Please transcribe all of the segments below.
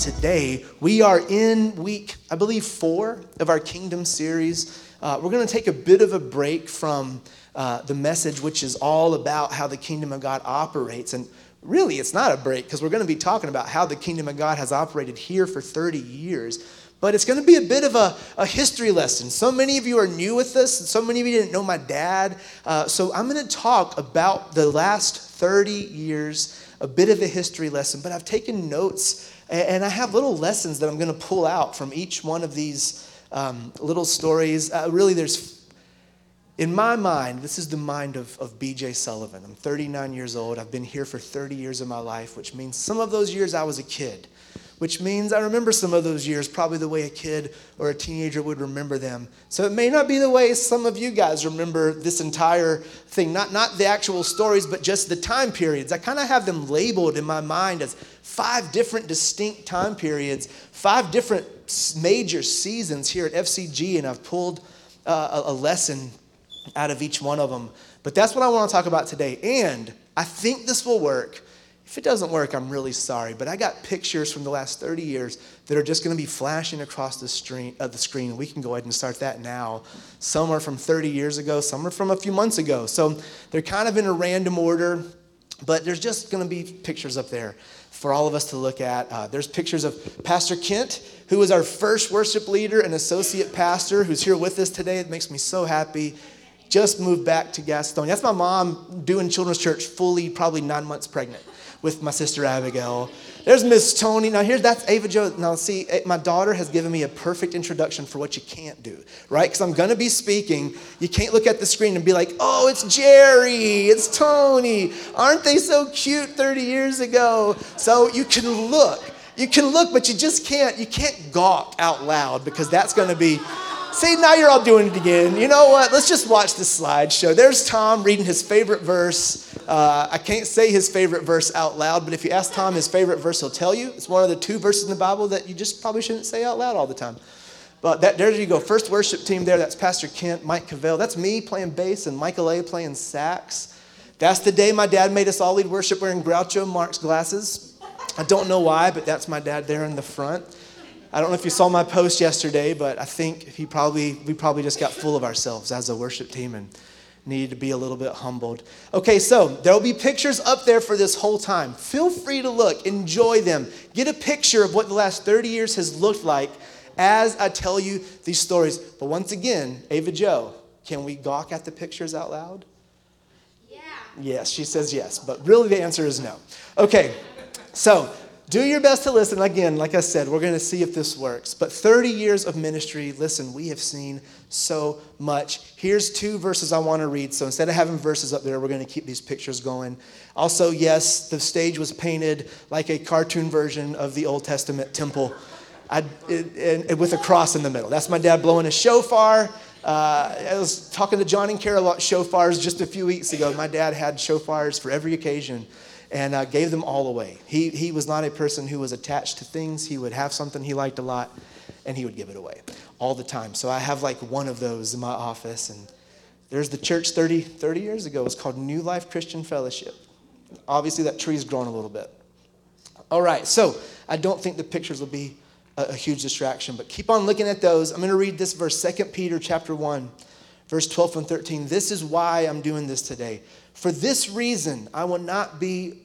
today. We are in week, I believe, four of our Kingdom series. Uh, we're going to take a bit of a break from uh, the message, which is all about how the kingdom of God operates. And really, it's not a break because we're going to be talking about how the kingdom of God has operated here for 30 years. But it's going to be a bit of a, a history lesson. So many of you are new with this, and so many of you didn't know my dad. Uh, so I'm going to talk about the last 30 years, a bit of a history lesson. But I've taken notes, and I have little lessons that I'm going to pull out from each one of these um, little stories. Uh, really, there's in my mind, this is the mind of, of BJ Sullivan. I'm 39 years old. I've been here for 30 years of my life, which means some of those years I was a kid which means I remember some of those years probably the way a kid or a teenager would remember them. So it may not be the way some of you guys remember this entire thing, not, not the actual stories, but just the time periods. I kind of have them labeled in my mind as five different distinct time periods, five different major seasons here at FCG, and I've pulled uh, a lesson out of each one of them. But that's what I want to talk about today. And I think this will work if it doesn't work, I'm really sorry, but I got pictures from the last 30 years that are just going to be flashing across the screen. Uh, the screen. We can go ahead and start that now. Some are from 30 years ago, some are from a few months ago. So they're kind of in a random order, but there's just going to be pictures up there for all of us to look at. Uh, there's pictures of Pastor Kent, who was our first worship leader and associate pastor, who's here with us today. It makes me so happy just moved back to Gastonia. That's my mom doing children's church fully, probably nine months pregnant with my sister Abigail. There's Miss Tony. Now, here's that's Ava Jo. Now, see, eh, my daughter has given me a perfect introduction for what you can't do, right? Because I'm going to be speaking. You can't look at the screen and be like, oh, it's Jerry, it's Tony. Aren't they so cute 30 years ago? So you can look. You can look, but you just can't, you can't gawk out loud because that's going to be. See, now you're all doing it again. You know what? Let's just watch the slideshow. There's Tom reading his favorite verse. Uh, I can't say his favorite verse out loud, but if you ask Tom his favorite verse, he'll tell you. It's one of the two verses in the Bible that you just probably shouldn't say out loud all the time. But that, there you go. First worship team there. That's Pastor Kent, Mike Cavell. That's me playing bass and Michael A playing sax. That's the day my dad made us all lead worship wearing Groucho Marx glasses. I don't know why, but that's my dad there in the front. I don't know if you saw my post yesterday, but I think he probably we probably just got full of ourselves as a worship team and needed to be a little bit humbled. Okay, so there'll be pictures up there for this whole time. Feel free to look, enjoy them. Get a picture of what the last 30 years has looked like as I tell you these stories. But once again, Ava Jo, can we gawk at the pictures out loud? Yeah. Yes, she says yes, but really the answer is no. Okay, so do your best to listen. Again, like I said, we're going to see if this works. But 30 years of ministry, listen, we have seen so much. Here's two verses I want to read. So instead of having verses up there, we're going to keep these pictures going. Also, yes, the stage was painted like a cartoon version of the Old Testament temple I, it, it, with a cross in the middle. That's my dad blowing a shofar. Uh, I was talking to John and Carol about shofars just a few weeks ago. My dad had shofars for every occasion and uh, gave them all away. He, he was not a person who was attached to things. He would have something he liked a lot, and he would give it away all the time. So I have like one of those in my office. And there's the church 30, 30 years ago. It was called New Life Christian Fellowship. Obviously, that tree's grown a little bit. All right, so I don't think the pictures will be a, a huge distraction, but keep on looking at those. I'm going to read this verse, 2 Peter chapter 1, verse 12 and 13. This is why I'm doing this today. For this reason, I will not be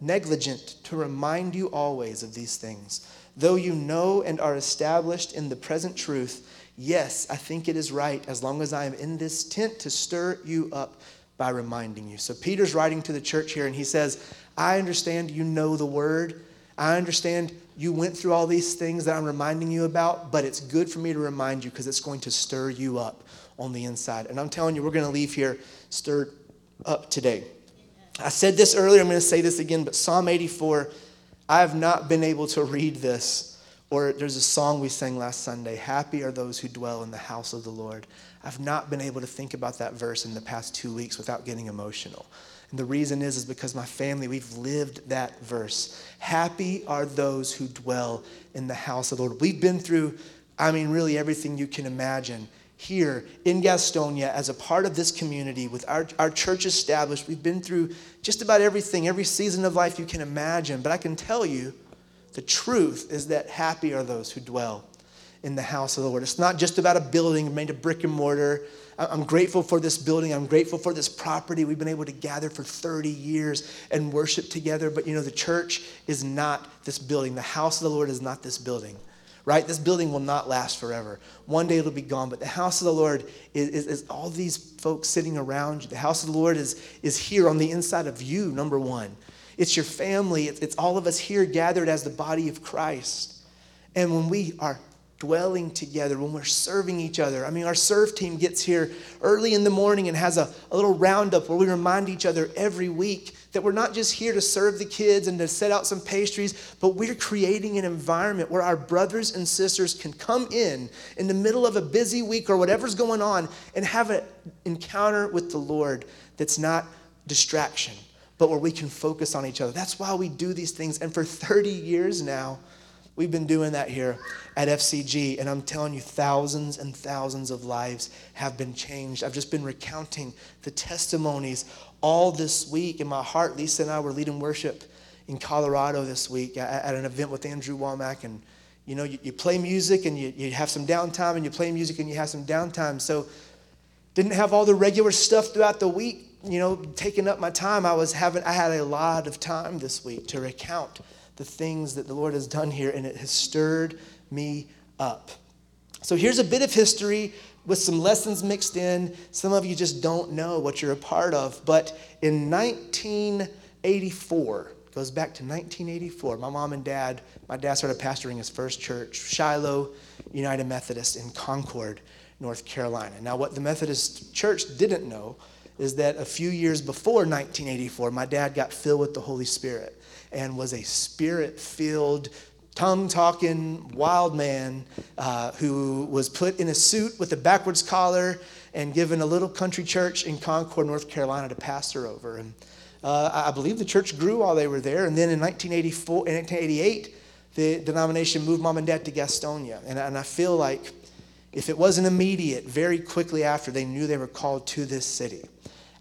negligent to remind you always of these things. Though you know and are established in the present truth, yes, I think it is right, as long as I am in this tent, to stir you up by reminding you. So Peter's writing to the church here, and he says, I understand you know the word. I understand you went through all these things that I'm reminding you about, but it's good for me to remind you because it's going to stir you up on the inside. And I'm telling you, we're going to leave here stirred up today. I said this earlier, I'm going to say this again, but Psalm 84, I have not been able to read this. Or there's a song we sang last Sunday Happy are those who dwell in the house of the Lord. I've not been able to think about that verse in the past two weeks without getting emotional. And the reason is, is because my family, we've lived that verse. Happy are those who dwell in the house of the Lord. We've been through, I mean, really everything you can imagine here in Gastonia as a part of this community with our, our church established. We've been through just about everything, every season of life you can imagine. But I can tell you, the truth is that happy are those who dwell in the house of the Lord. It's not just about a building made of brick and mortar. I'm grateful for this building. I'm grateful for this property. We've been able to gather for 30 years and worship together. But you know, the church is not this building. The house of the Lord is not this building, right? This building will not last forever. One day it'll be gone. But the house of the Lord is, is, is all these folks sitting around you. The house of the Lord is, is here on the inside of you, number one. It's your family. It's, it's all of us here gathered as the body of Christ. And when we are dwelling together, when we're serving each other. I mean, our serve team gets here early in the morning and has a, a little roundup where we remind each other every week that we're not just here to serve the kids and to set out some pastries, but we're creating an environment where our brothers and sisters can come in in the middle of a busy week or whatever's going on and have an encounter with the Lord that's not distraction, but where we can focus on each other. That's why we do these things. And for 30 years now, We've been doing that here at FCG, and I'm telling you, thousands and thousands of lives have been changed. I've just been recounting the testimonies all this week in my heart. Lisa and I were leading worship in Colorado this week at an event with Andrew Wommack, and you know, you, you play music and you, you have some downtime, and you play music and you have some downtime. So, didn't have all the regular stuff throughout the week, you know, taking up my time. I was having, I had a lot of time this week to recount the things that the Lord has done here, and it has stirred me up. So here's a bit of history with some lessons mixed in. Some of you just don't know what you're a part of. But in 1984, goes back to 1984, my mom and dad, my dad started pastoring his first church, Shiloh United Methodist in Concord, North Carolina. Now, what the Methodist church didn't know is that a few years before 1984, my dad got filled with the Holy Spirit and was a spirit filled, tongue talking wild man uh, who was put in a suit with a backwards collar and given a little country church in Concord, North Carolina to pastor over. And uh, I believe the church grew while they were there. And then in 1984, in 1988, the denomination moved mom and dad to Gastonia. And, and I feel like if it wasn't immediate, very quickly after, they knew they were called to this city.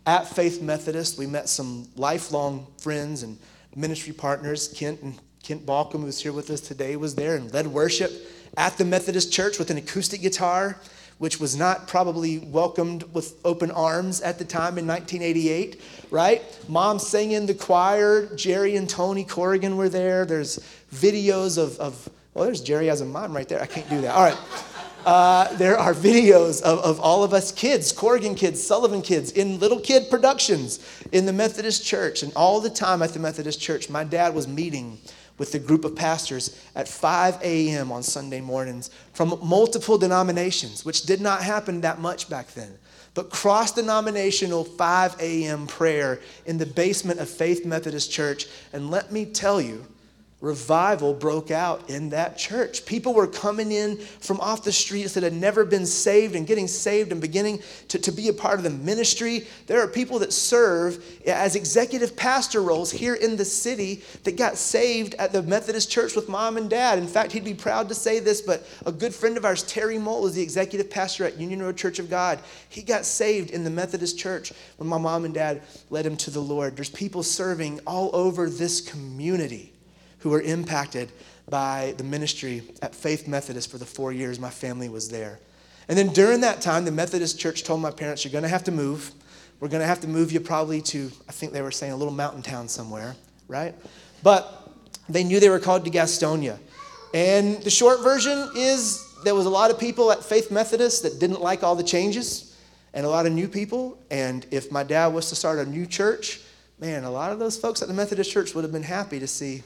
At Faith Methodist, we met some lifelong friends and ministry partners, Kent and Kent Balcom, who's here with us today, was there and led worship at the Methodist Church with an acoustic guitar, which was not probably welcomed with open arms at the time in 1988, right? Mom sang in the choir. Jerry and Tony Corrigan were there. There's videos of, of well, there's Jerry as a mom right there. I can't do that. All right. Uh, there are videos of, of all of us kids, Corrigan kids, Sullivan kids, in little kid productions in the Methodist church. And all the time at the Methodist church, my dad was meeting with a group of pastors at 5 a.m. on Sunday mornings from multiple denominations, which did not happen that much back then. But cross denominational 5 a.m. prayer in the basement of Faith Methodist Church. And let me tell you, revival broke out in that church. People were coming in from off the streets that had never been saved and getting saved and beginning to, to be a part of the ministry. There are people that serve as executive pastor roles here in the city that got saved at the Methodist church with mom and dad. In fact, he'd be proud to say this, but a good friend of ours, Terry Mole, is the executive pastor at Union Road Church of God. He got saved in the Methodist church when my mom and dad led him to the Lord. There's people serving all over this community who were impacted by the ministry at Faith Methodist for the four years my family was there. And then during that time, the Methodist church told my parents, You're going to have to move. We're going to have to move you probably to, I think they were saying, a little mountain town somewhere, right? But they knew they were called to Gastonia. And the short version is there was a lot of people at Faith Methodist that didn't like all the changes and a lot of new people. And if my dad was to start a new church, man, a lot of those folks at the Methodist church would have been happy to see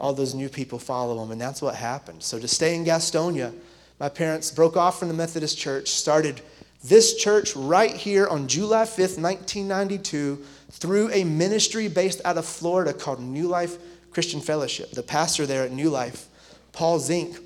all those new people follow him. And that's what happened. So to stay in Gastonia, my parents broke off from the Methodist church, started this church right here on July 5th, 1992, through a ministry based out of Florida called New Life Christian Fellowship. The pastor there at New Life, Paul Zink,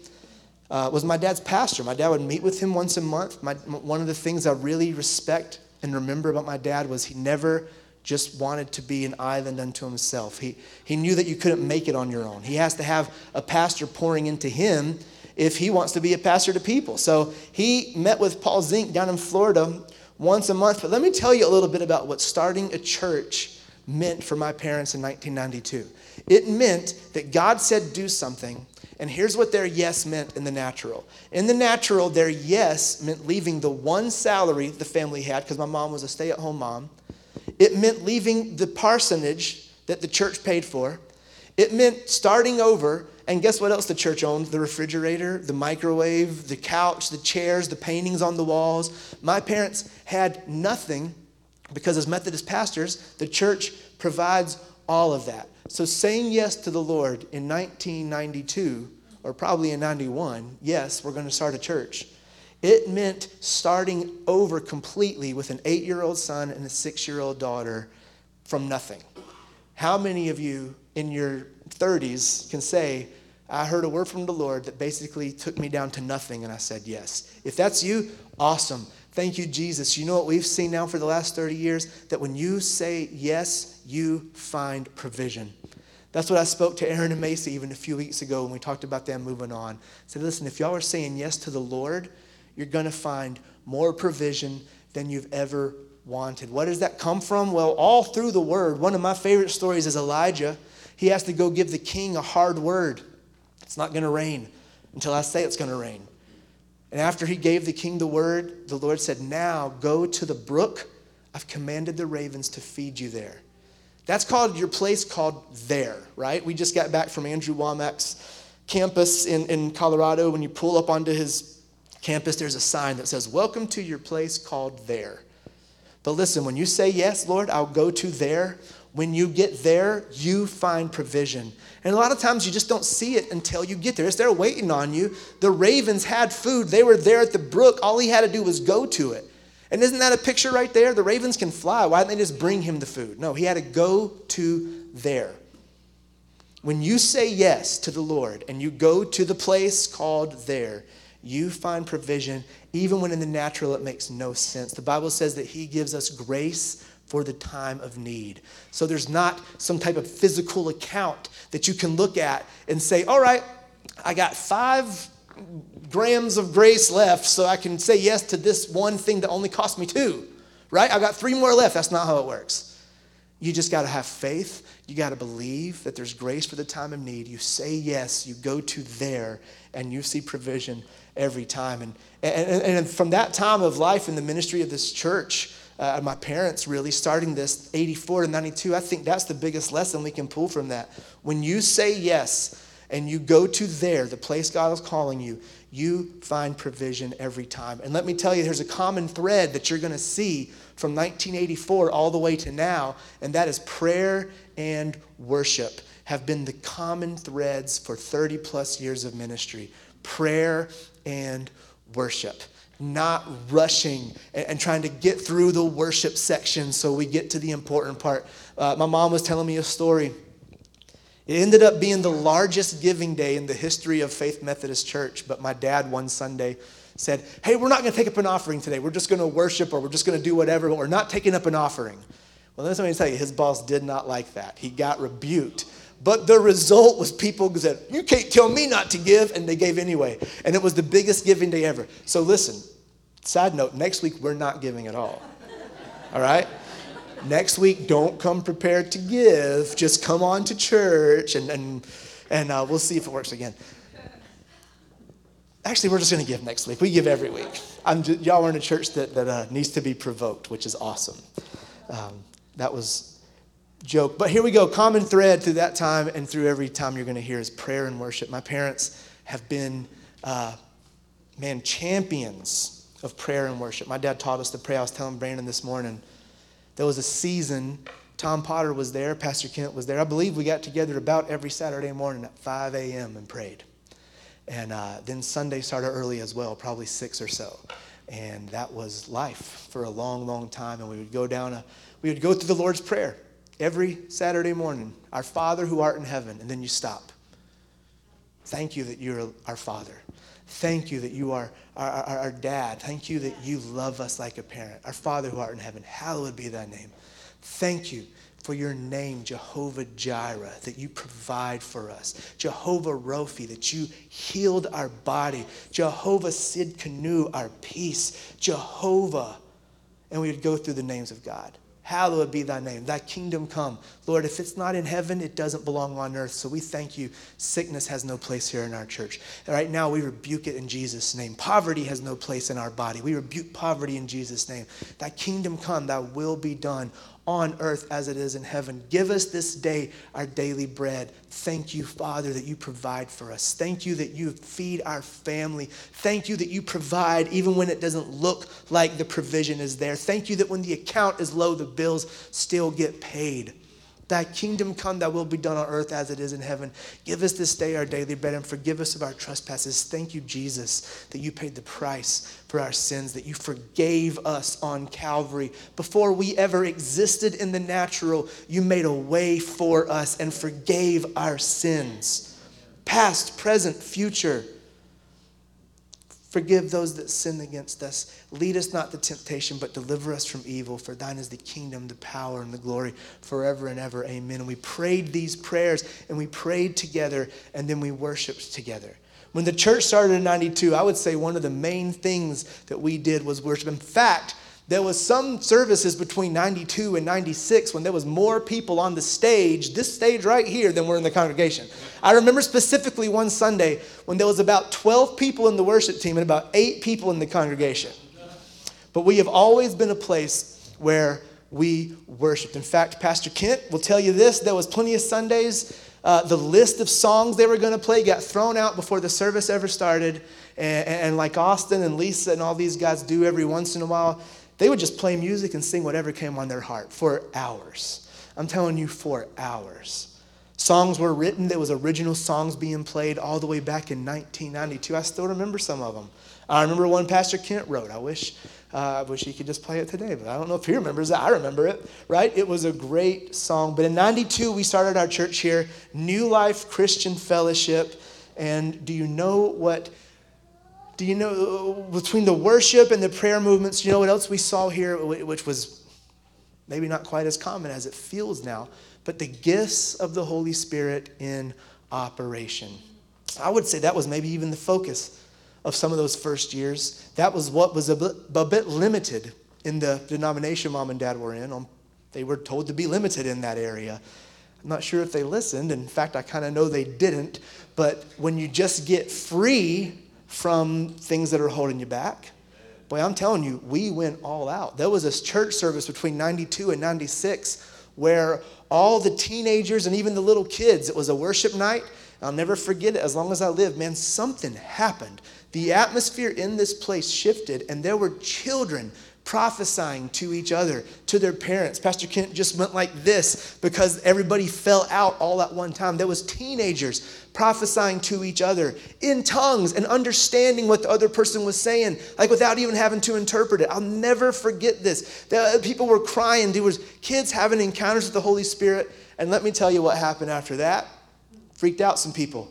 uh, was my dad's pastor. My dad would meet with him once a month. My, one of the things I really respect and remember about my dad was he never just wanted to be an island unto himself. He, he knew that you couldn't make it on your own. He has to have a pastor pouring into him if he wants to be a pastor to people. So he met with Paul Zink down in Florida once a month. But let me tell you a little bit about what starting a church meant for my parents in 1992. It meant that God said do something, and here's what their yes meant in the natural. In the natural, their yes meant leaving the one salary the family had, because my mom was a stay at home mom. It meant leaving the parsonage that the church paid for. It meant starting over. And guess what else the church owned? The refrigerator, the microwave, the couch, the chairs, the paintings on the walls. My parents had nothing because, as Methodist pastors, the church provides all of that. So, saying yes to the Lord in 1992, or probably in 91, yes, we're going to start a church. It meant starting over completely with an eight year old son and a six year old daughter from nothing. How many of you in your 30s can say, I heard a word from the Lord that basically took me down to nothing, and I said yes? If that's you, awesome. Thank you, Jesus. You know what we've seen now for the last 30 years? That when you say yes, you find provision. That's what I spoke to Aaron and Macy even a few weeks ago when we talked about them moving on. I said, listen, if y'all are saying yes to the Lord, you're going to find more provision than you've ever wanted. What does that come from? Well, all through the word. One of my favorite stories is Elijah. He has to go give the king a hard word. It's not going to rain until I say it's going to rain. And after he gave the king the word, the Lord said, Now go to the brook. I've commanded the ravens to feed you there. That's called your place called there, right? We just got back from Andrew Wommack's campus in, in Colorado. When you pull up onto his campus, there's a sign that says, Welcome to your place called there. But listen, when you say, Yes, Lord, I'll go to there, when you get there, you find provision. And a lot of times you just don't see it until you get there. It's there waiting on you. The ravens had food, they were there at the brook. All he had to do was go to it. And isn't that a picture right there? The ravens can fly. Why didn't they just bring him the food? No, he had to go to there. When you say yes to the Lord and you go to the place called there, you find provision even when in the natural it makes no sense. The Bible says that He gives us grace for the time of need. So there's not some type of physical account that you can look at and say, all right, I got five grams of grace left, so I can say yes to this one thing that only cost me two, right? I got three more left. That's not how it works. You just got to have faith. You got to believe that there's grace for the time of need. You say yes, you go to there, and you see provision every time. And, and, and from that time of life in the ministry of this church, uh, my parents really starting this 84 to 92 i think that's the biggest lesson we can pull from that. When you say yes and you go to there the place god is calling you you find provision every time. And let me tell you there's a common thread that you're going to see from 1984 all the way to now and that is prayer and worship have been the common threads for 30 plus years of ministry. Prayer and worship not rushing and, trying to get through the worship section so we get to the important part. Uh, my mom was telling me a story. It ended up being the largest giving day in the history of Faith Methodist Church, but my dad one Sunday said, Hey, we're not going to take up an offering today. We're just going to worship or we're just going to do whatever, but we're not taking up an offering. Well, let me tell you, his boss did not like that. He got rebuked but the result was people said, You can't tell me not to give, and they gave anyway. And it was the biggest giving day ever. So listen, side note, next week we're not giving at all. All right? Next week, don't come prepared to give. Just come on to church and, and, and uh, we'll see if it works again. Actually, we're just going to give next week. We give every week. Just, y'all are in a church that, that uh, needs to be provoked, which is awesome. Um, that was joke. But here we go. Common thread through that time and through every time you're going to hear is prayer and worship. My parents have been, uh, man, champions of prayer and worship. My dad taught us to pray. I was telling Brandon this morning. There was a season, Tom Potter was there, Pastor Kent was there. I believe we got together about every Saturday morning at 5 a.m. and prayed. And uh, then Sunday started early as well, probably 6 or so. And that was life for a long, long time. And we would go down a, we would go through the Lord's Prayer every Saturday morning, Our Father who art in heaven, and then you stop. Thank you that you're our Father. Thank you that you are our, our, our, dad. Thank you that you love us like a parent. Our Father who art in heaven, hallowed be thy name. Thank you for your name, Jehovah Jireh, that you provide for us. Jehovah Rophi, that you healed our body. Jehovah Sid Sidkenu, our peace. Jehovah. And we would go through the names of God. Hallowed be thy name. Thy kingdom come. Lord, if it's not in heaven, it doesn't belong on earth. So we thank you. Sickness has no place here in our church. And right now, we rebuke it in Jesus' name. Poverty has no place in our body. We rebuke poverty in Jesus' name. Thy kingdom come, thy will be done on earth as it is in heaven. Give us this day our daily bread. Thank you, Father, that you provide for us. Thank you that you feed our family. Thank you that you provide even when it doesn't look like the provision is there. Thank you that when the account is low, the bills still get paid. Thy kingdom come, thy will be done on earth as it is in heaven. Give us this day our daily bread and forgive us of our trespasses. Thank you, Jesus, that you paid the price for our sins, that you forgave us on Calvary. Before we ever existed in the natural, you made a way for us and forgave our sins. Past, present, future. Forgive those that sin against us. Lead us not to temptation, but deliver us from evil. For thine is the kingdom, the power, and the glory forever and ever. Amen. And we prayed these prayers, and we prayed together, and then we worshiped together. When the church started in 92, I would say one of the main things that we did was worship. In fact, there was some services between 92 and 96 when there was more people on the stage, this stage right here, than were in the congregation. I remember specifically one Sunday when there was about 12 people in the worship team and about eight people in the congregation. But we have always been a place where we worshiped. In fact, Pastor Kent will tell you this there was plenty of Sundays. Uh, the list of songs they were going to play got thrown out before the service ever started. And, and like Austin and Lisa and all these guys do every once in a while, they would just play music and sing whatever came on their heart for hours. I'm telling you, for hours. Songs were written, there was original songs being played all the way back in 1992. I still remember some of them. I remember one Pastor Kent wrote. I wish, uh, I wish he could just play it today, but I don't know if he remembers it. I remember it, right? It was a great song. But in 92, we started our church here, New Life Christian Fellowship. And do you know what do you know, between the worship and the prayer movements, you know what else we saw here, which was maybe not quite as common as it feels now, but the gifts of the Holy Spirit in operation. I would say that was maybe even the focus of some of those first years. That was what was a bit, a bit limited in the denomination mom and dad were in. Um, they were told to be limited in that area. I'm not sure if they listened. In fact, I kind of know they didn't. But when you just get free from things that are holding you back. Boy, I'm telling you, we went all out. There was this church service between 92 and 96 where all the teenagers and even the little kids, it was a worship night. I'll never forget it as long as I live. Man, something happened. The atmosphere in this place shifted, and there were children prophesying to each other, to their parents. Pastor Kent just went like this because everybody fell out all at one time. There was teenagers prophesying to each other in tongues and understanding what the other person was saying, like without even having to interpret it. I'll never forget this. The people were crying. There was kids having encounters with the Holy Spirit. And let me tell you what happened after that. Freaked out some people.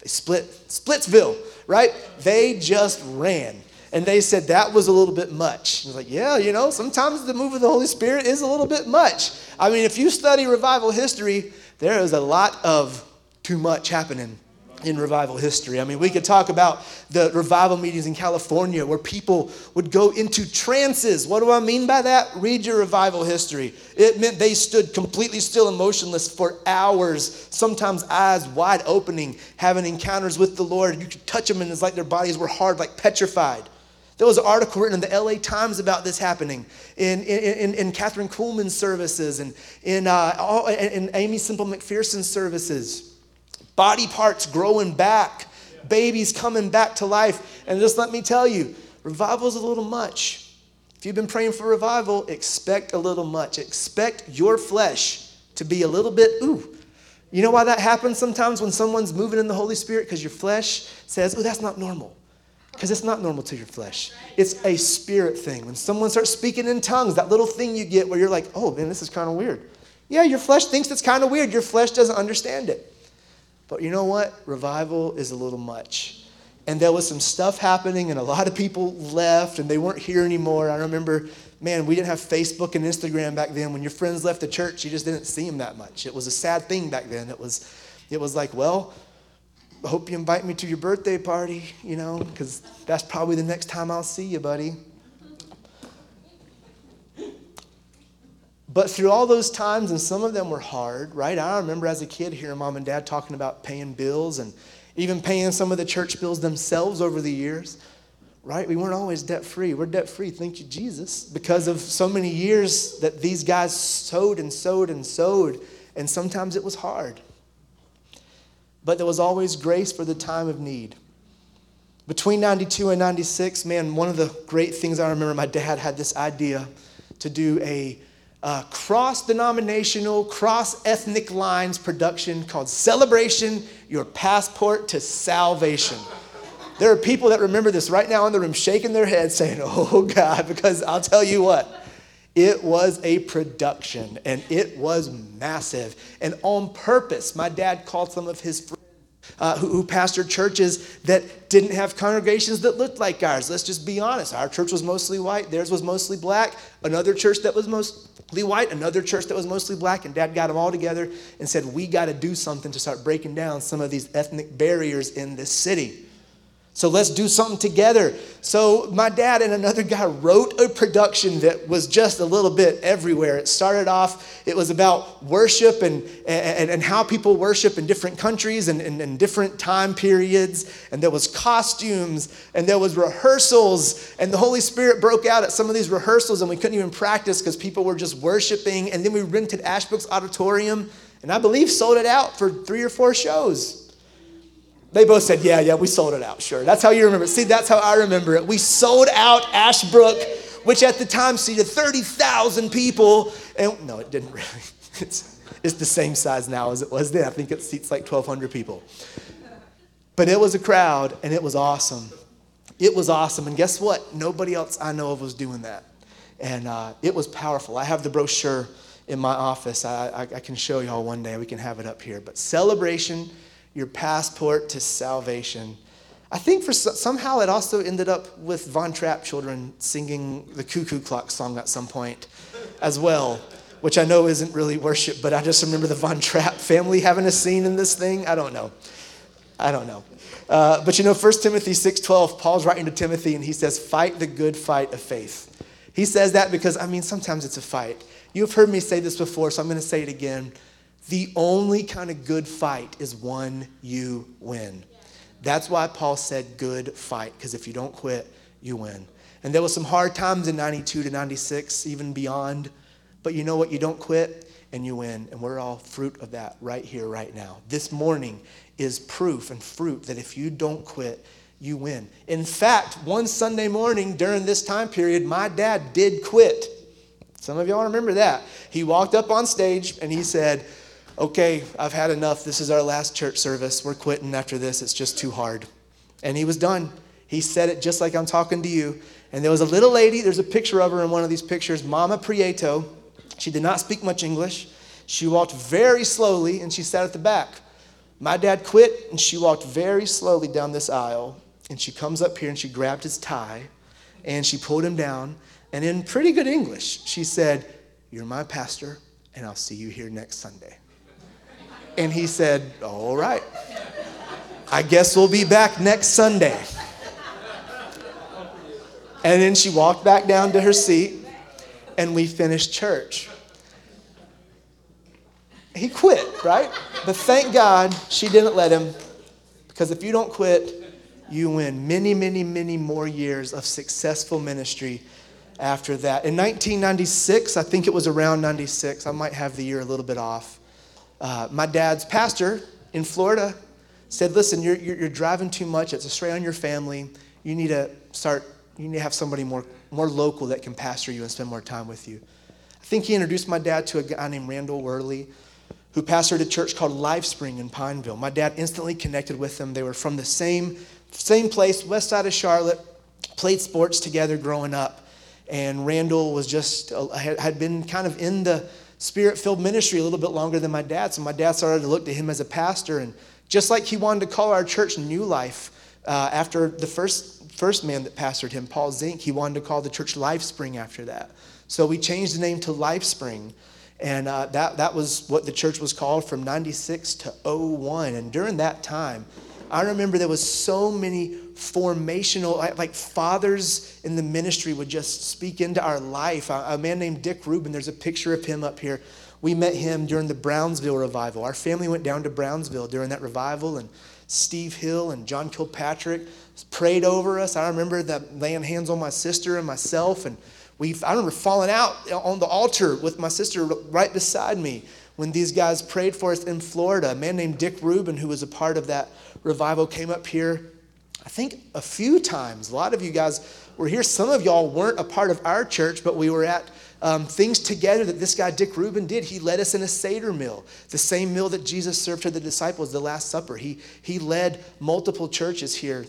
They split, Splitsville, right? They just ran and they said that was a little bit much. I was like, yeah, you know, sometimes the move of the Holy Spirit is a little bit much. I mean, if you study revival history, there is a lot of too much happening in revival history. I mean, we could talk about the revival meetings in California where people would go into trances. What do I mean by that? Read your revival history. It meant they stood completely still and motionless for hours, sometimes eyes wide opening, having encounters with the Lord. You could touch them and it's like their bodies were hard, like petrified. There was an article written in the LA Times about this happening in, in, in Kathryn Kuhlman's services and in, uh, all, in Aimee Semple McPherson's services. Body parts growing back, babies coming back to life. And just let me tell you, revival is a little much. If you've been praying for revival, expect a little much. Expect your flesh to be a little bit, ooh. You know why that happens sometimes when someone's moving in the Holy Spirit? Because your flesh says, oh, that's not normal. Because it's not normal to your flesh. It's a spirit thing. When someone starts speaking in tongues, that little thing you get where you're like, oh, man, this is kind of weird. Yeah, your flesh thinks it's kind of weird. Your flesh doesn't understand it. But you know what? Revival is a little much. And there was some stuff happening, and a lot of people left, and they weren't here anymore. I remember, man, we didn't have Facebook and Instagram back then. When your friends left the church, you just didn't see them that much. It was a sad thing back then. It was, it was like, well, hope you invite me to your birthday party, you know, because that's probably the next time I'll see you, buddy. But through all those times, and some of them were hard, right? I remember as a kid hearing mom and dad talking about paying bills and even paying some of the church bills themselves over the years, right? We weren't always debt free. We're debt free, thank you, Jesus, because of so many years that these guys sowed and sowed and sowed, and sometimes it was hard. But there was always grace for the time of need. Between 92 and 96, man, one of the great things I remember my dad had this idea to do a uh, cross denominational, cross ethnic lines production called Celebration Your Passport to Salvation. There are people that remember this right now in the room shaking their heads saying, Oh God, because I'll tell you what, it was a production and it was massive. And on purpose, my dad called some of his friends uh, who, who pastored churches that didn't have congregations that looked like ours. Let's just be honest. Our church was mostly white, theirs was mostly black. Another church that was mostly white, another church that was mostly black. And dad got them all together and said, We got to do something to start breaking down some of these ethnic barriers in this city. So let's do something together. So my dad and another guy wrote a production that was just a little bit everywhere. It started off, it was about worship and, and, and how people worship in different countries and, and, and different time periods. And there was costumes and there was rehearsals. And the Holy Spirit broke out at some of these rehearsals and we couldn't even practice because people were just worshiping. And then we rented Ashbrook's Auditorium and I believe sold it out for three or four shows. They both said, Yeah, yeah, we sold it out. Sure. That's how you remember it. See, that's how I remember it. We sold out Ashbrook, which at the time seated 30,000 people. And no, it didn't really. It's, it's the same size now as it was then. I think it seats like 1,200 people. But it was a crowd, and it was awesome. It was awesome. And guess what? Nobody else I know of was doing that. And uh, it was powerful. I have the brochure in my office. I, I, I can show y'all one day. We can have it up here. But celebration your passport to salvation. I think for somehow it also ended up with Von Trapp children singing the Cuckoo Clock song at some point as well, which I know isn't really worship, but I just remember the Von Trapp family having a scene in this thing. I don't know. I don't know. Uh, but you know, 1 Timothy 6.12, Paul's writing to Timothy and he says, fight the good fight of faith. He says that because, I mean, sometimes it's a fight. You've heard me say this before, so I'm going to say it again. The only kind of good fight is one you win. That's why Paul said good fight, because if you don't quit, you win. And there was some hard times in 92 to 96, even beyond. But you know what? You don't quit and you win. And we're all fruit of that right here, right now. This morning is proof and fruit that if you don't quit, you win. In fact, one Sunday morning during this time period, my dad did quit. Some of y'all remember that. He walked up on stage and he said, okay, I've had enough. This is our last church service. We're quitting after this. It's just too hard. And he was done. He said it just like I'm talking to you. And there was a little lady, there's a picture of her in one of these pictures, Mama Prieto. She did not speak much English. She walked very slowly and she sat at the back. My dad quit and she walked very slowly down this aisle. And she comes up here and she grabbed his tie and she pulled him down. And in pretty good English, she said, You're my pastor, and I'll see you here next Sunday. And he said, All right. I guess we'll be back next Sunday. And then she walked back down to her seat, and we finished church. He quit, right? But thank God she didn't let him, because if you don't quit, you win many, many, many more years of successful ministry after that. In 1996, I think it was around 96, I might have the year a little bit off uh, my dad's pastor in Florida said, Listen, you're, you're, you're, driving too much. It's a strain on your family. You need to start, you need to have somebody more, more local that can pastor you and spend more time with you. I think he introduced my dad to a guy named Randall Worley who pastored a church called Lifespring in Pineville. My dad instantly connected with them. They were from the same, same place, west side of Charlotte, played sports together growing up. And Randall was just, uh, had been kind of in the, spirit filled ministry a little bit longer than my dad. So my dad started to look to him as a pastor. And just like he wanted to call our church New Life uh, after the first, first man that pastored him, Paul Zink, he wanted to call the church Life Spring after that. So we changed the name to Life Spring. And uh, that, that was what the church was called from 96 to 01. And during that time, I remember there was so many formational, like fathers in the ministry would just speak into our life. A man named Dick Reuben, there's a picture of him up here. We met him during the Brownsville revival. Our family went down to Brownsville during that revival, and Steve Hill and John Kilpatrick prayed over us. I remember that laying hands on my sister and myself, and we I remember falling out on the altar with my sister right beside me when these guys prayed for us in Florida. A man named Dick Reuben, who was a part of that revival, came up here, I think a few times. A lot of you guys were here. Some of y'all weren't a part of our church, but we were at um, things together that this guy Dick Reuben did. He led us in a Seder meal, the same meal that Jesus served to the disciples, the Last Supper. He, he led multiple churches here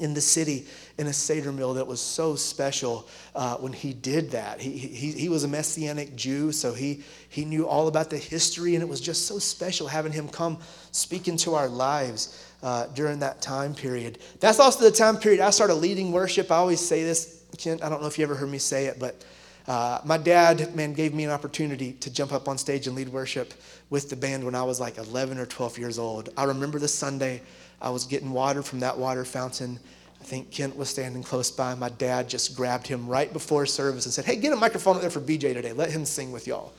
in the city in a Seder meal that was so special uh, when he did that. He, he, he was a Messianic Jew, so he, he knew all about the history, and it was just so special having him come speak into our lives uh, during that time period. That's also the time period I started leading worship. I always say this, Kent, I don't know if you ever heard me say it, but uh, my dad, man, gave me an opportunity to jump up on stage and lead worship with the band when I was like 11 or 12 years old. I remember the Sunday I was getting water from that water fountain I think Kent was standing close by. My dad just grabbed him right before service and said, Hey, get a microphone up there for BJ today. Let him sing with y'all.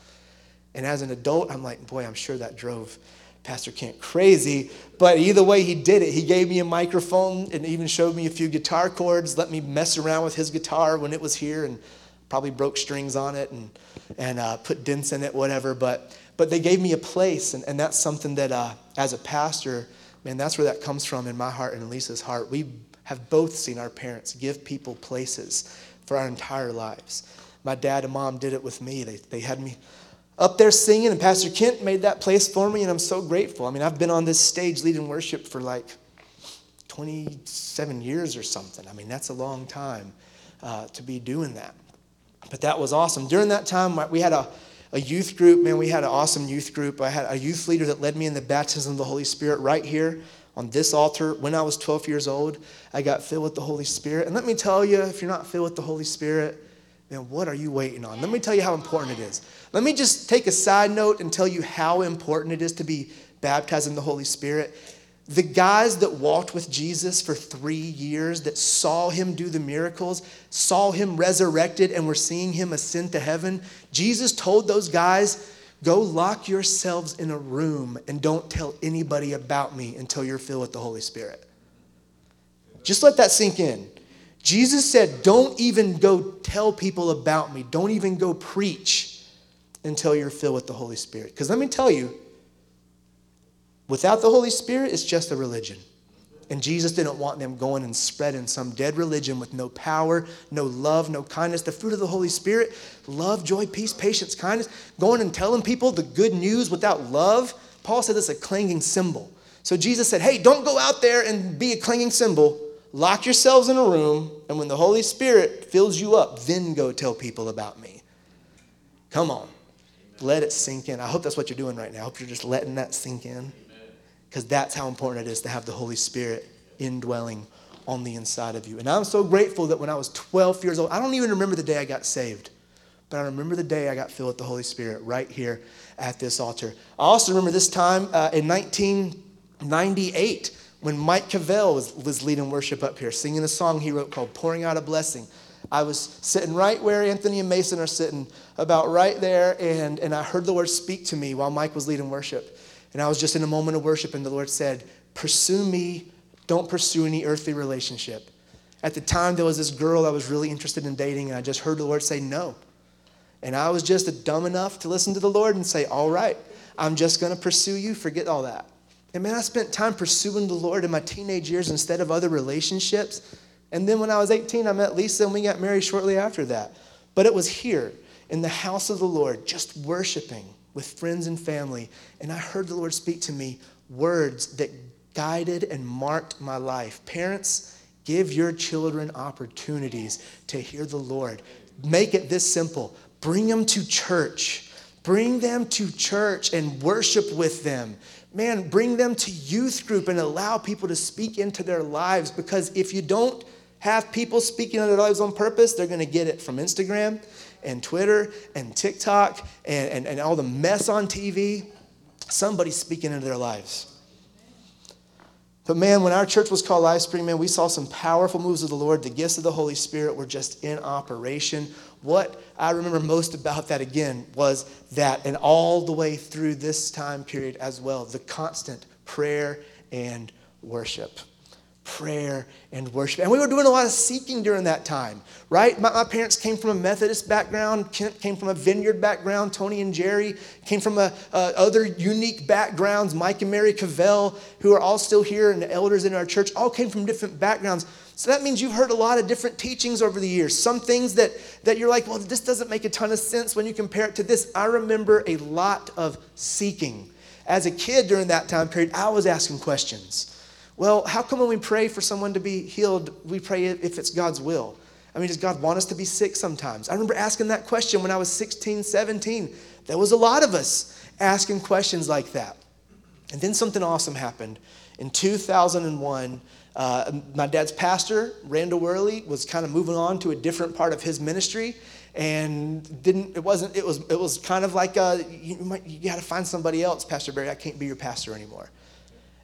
And as an adult, I'm like, Boy, I'm sure that drove Pastor Kent crazy. But either way, he did it. He gave me a microphone and even showed me a few guitar chords, let me mess around with his guitar when it was here, and probably broke strings on it and, and uh, put dents in it, whatever. But, but they gave me a place, and, and that's something that, uh, as a pastor, man, that's where that comes from in my heart and Lisa's heart. We have both seen our parents give people places for our entire lives. My dad and mom did it with me. They, they had me up there singing, and Pastor Kent made that place for me, and I'm so grateful. I mean, I've been on this stage leading worship for like 27 years or something. I mean, that's a long time uh, to be doing that. But that was awesome. During that time, we had a, a youth group. Man, we had an awesome youth group. I had a youth leader that led me in the baptism of the Holy Spirit right here on this altar when I was 12 years old. I got filled with the Holy Spirit. And let me tell you, if you're not filled with the Holy Spirit, then what are you waiting on? Let me tell you how important it is. Let me just take a side note and tell you how important it is to be baptized in the Holy Spirit. The guys that walked with Jesus for three years, that saw him do the miracles, saw him resurrected, and were seeing him ascend to heaven, Jesus told those guys, Go lock yourselves in a room and don't tell anybody about me until you're filled with the Holy Spirit. Just let that sink in. Jesus said, Don't even go tell people about me. Don't even go preach until you're filled with the Holy Spirit. Because let me tell you, without the Holy Spirit, it's just a religion. And Jesus didn't want them going and spreading some dead religion with no power, no love, no kindness. The fruit of the Holy Spirit love, joy, peace, patience, kindness. Going and telling people the good news without love. Paul said it's a clanging cymbal. So Jesus said, hey, don't go out there and be a clanging cymbal. Lock yourselves in a room, and when the Holy Spirit fills you up, then go tell people about me. Come on. Let it sink in. I hope that's what you're doing right now. I hope you're just letting that sink in because that's how important it is to have the Holy Spirit indwelling on the inside of you. And I'm so grateful that when I was 12 years old, I don't even remember the day I got saved, but I remember the day I got filled with the Holy Spirit right here at this altar. I also remember this time uh, in 1998 when Mike Cavell was, was leading worship up here, singing a song he wrote called Pouring Out a Blessing. I was sitting right where Anthony and Mason are sitting, about right there, and, and I heard the Lord speak to me while Mike was leading worship. And I was just in a moment of worship, and the Lord said, Pursue me, don't pursue any earthly relationship. At the time, there was this girl I was really interested in dating, and I just heard the Lord say no. And I was just dumb enough to listen to the Lord and say, All right, I'm just going to pursue you, forget all that. And man, I spent time pursuing the Lord in my teenage years instead of other relationships. And then when I was 18, I met Lisa and we got married shortly after that. But it was here in the house of the Lord, just worshiping, with friends and family, and I heard the Lord speak to me words that guided and marked my life. Parents, give your children opportunities to hear the Lord. Make it this simple bring them to church. Bring them to church and worship with them. Man, bring them to youth group and allow people to speak into their lives because if you don't have people speaking into their lives on purpose, they're going to get it from Instagram and Twitter and TikTok and, and, and all the mess on TV, somebody's speaking into their lives. But man, when our church was called Lifespring, man, we saw some powerful moves of the Lord. The gifts of the Holy Spirit were just in operation. What I remember most about that again was that, and all the way through this time period as well, the constant prayer and worship prayer and worship. And we were doing a lot of seeking during that time, right? My, my, parents came from a Methodist background, Kent came from a vineyard background, Tony and Jerry came from a, other unique backgrounds, Mike and Mary Cavell, who are all still here and the elders in our church, all came from different backgrounds. So that means you've heard a lot of different teachings over the years. Some things that, that you're like, well, this doesn't make a ton of sense when you compare it to this. I remember a lot of seeking. As a kid during that time period, I was asking questions. Well, how come when we pray for someone to be healed, we pray if it's God's will? I mean, does God want us to be sick sometimes? I remember asking that question when I was 16, 17. There was a lot of us asking questions like that. And then something awesome happened. In 2001, uh, my dad's pastor, Randall Worley, was kind of moving on to a different part of his ministry and didn't it wasn't it was it was kind of like you, might, you got to find somebody else pastor barry i can't be your pastor anymore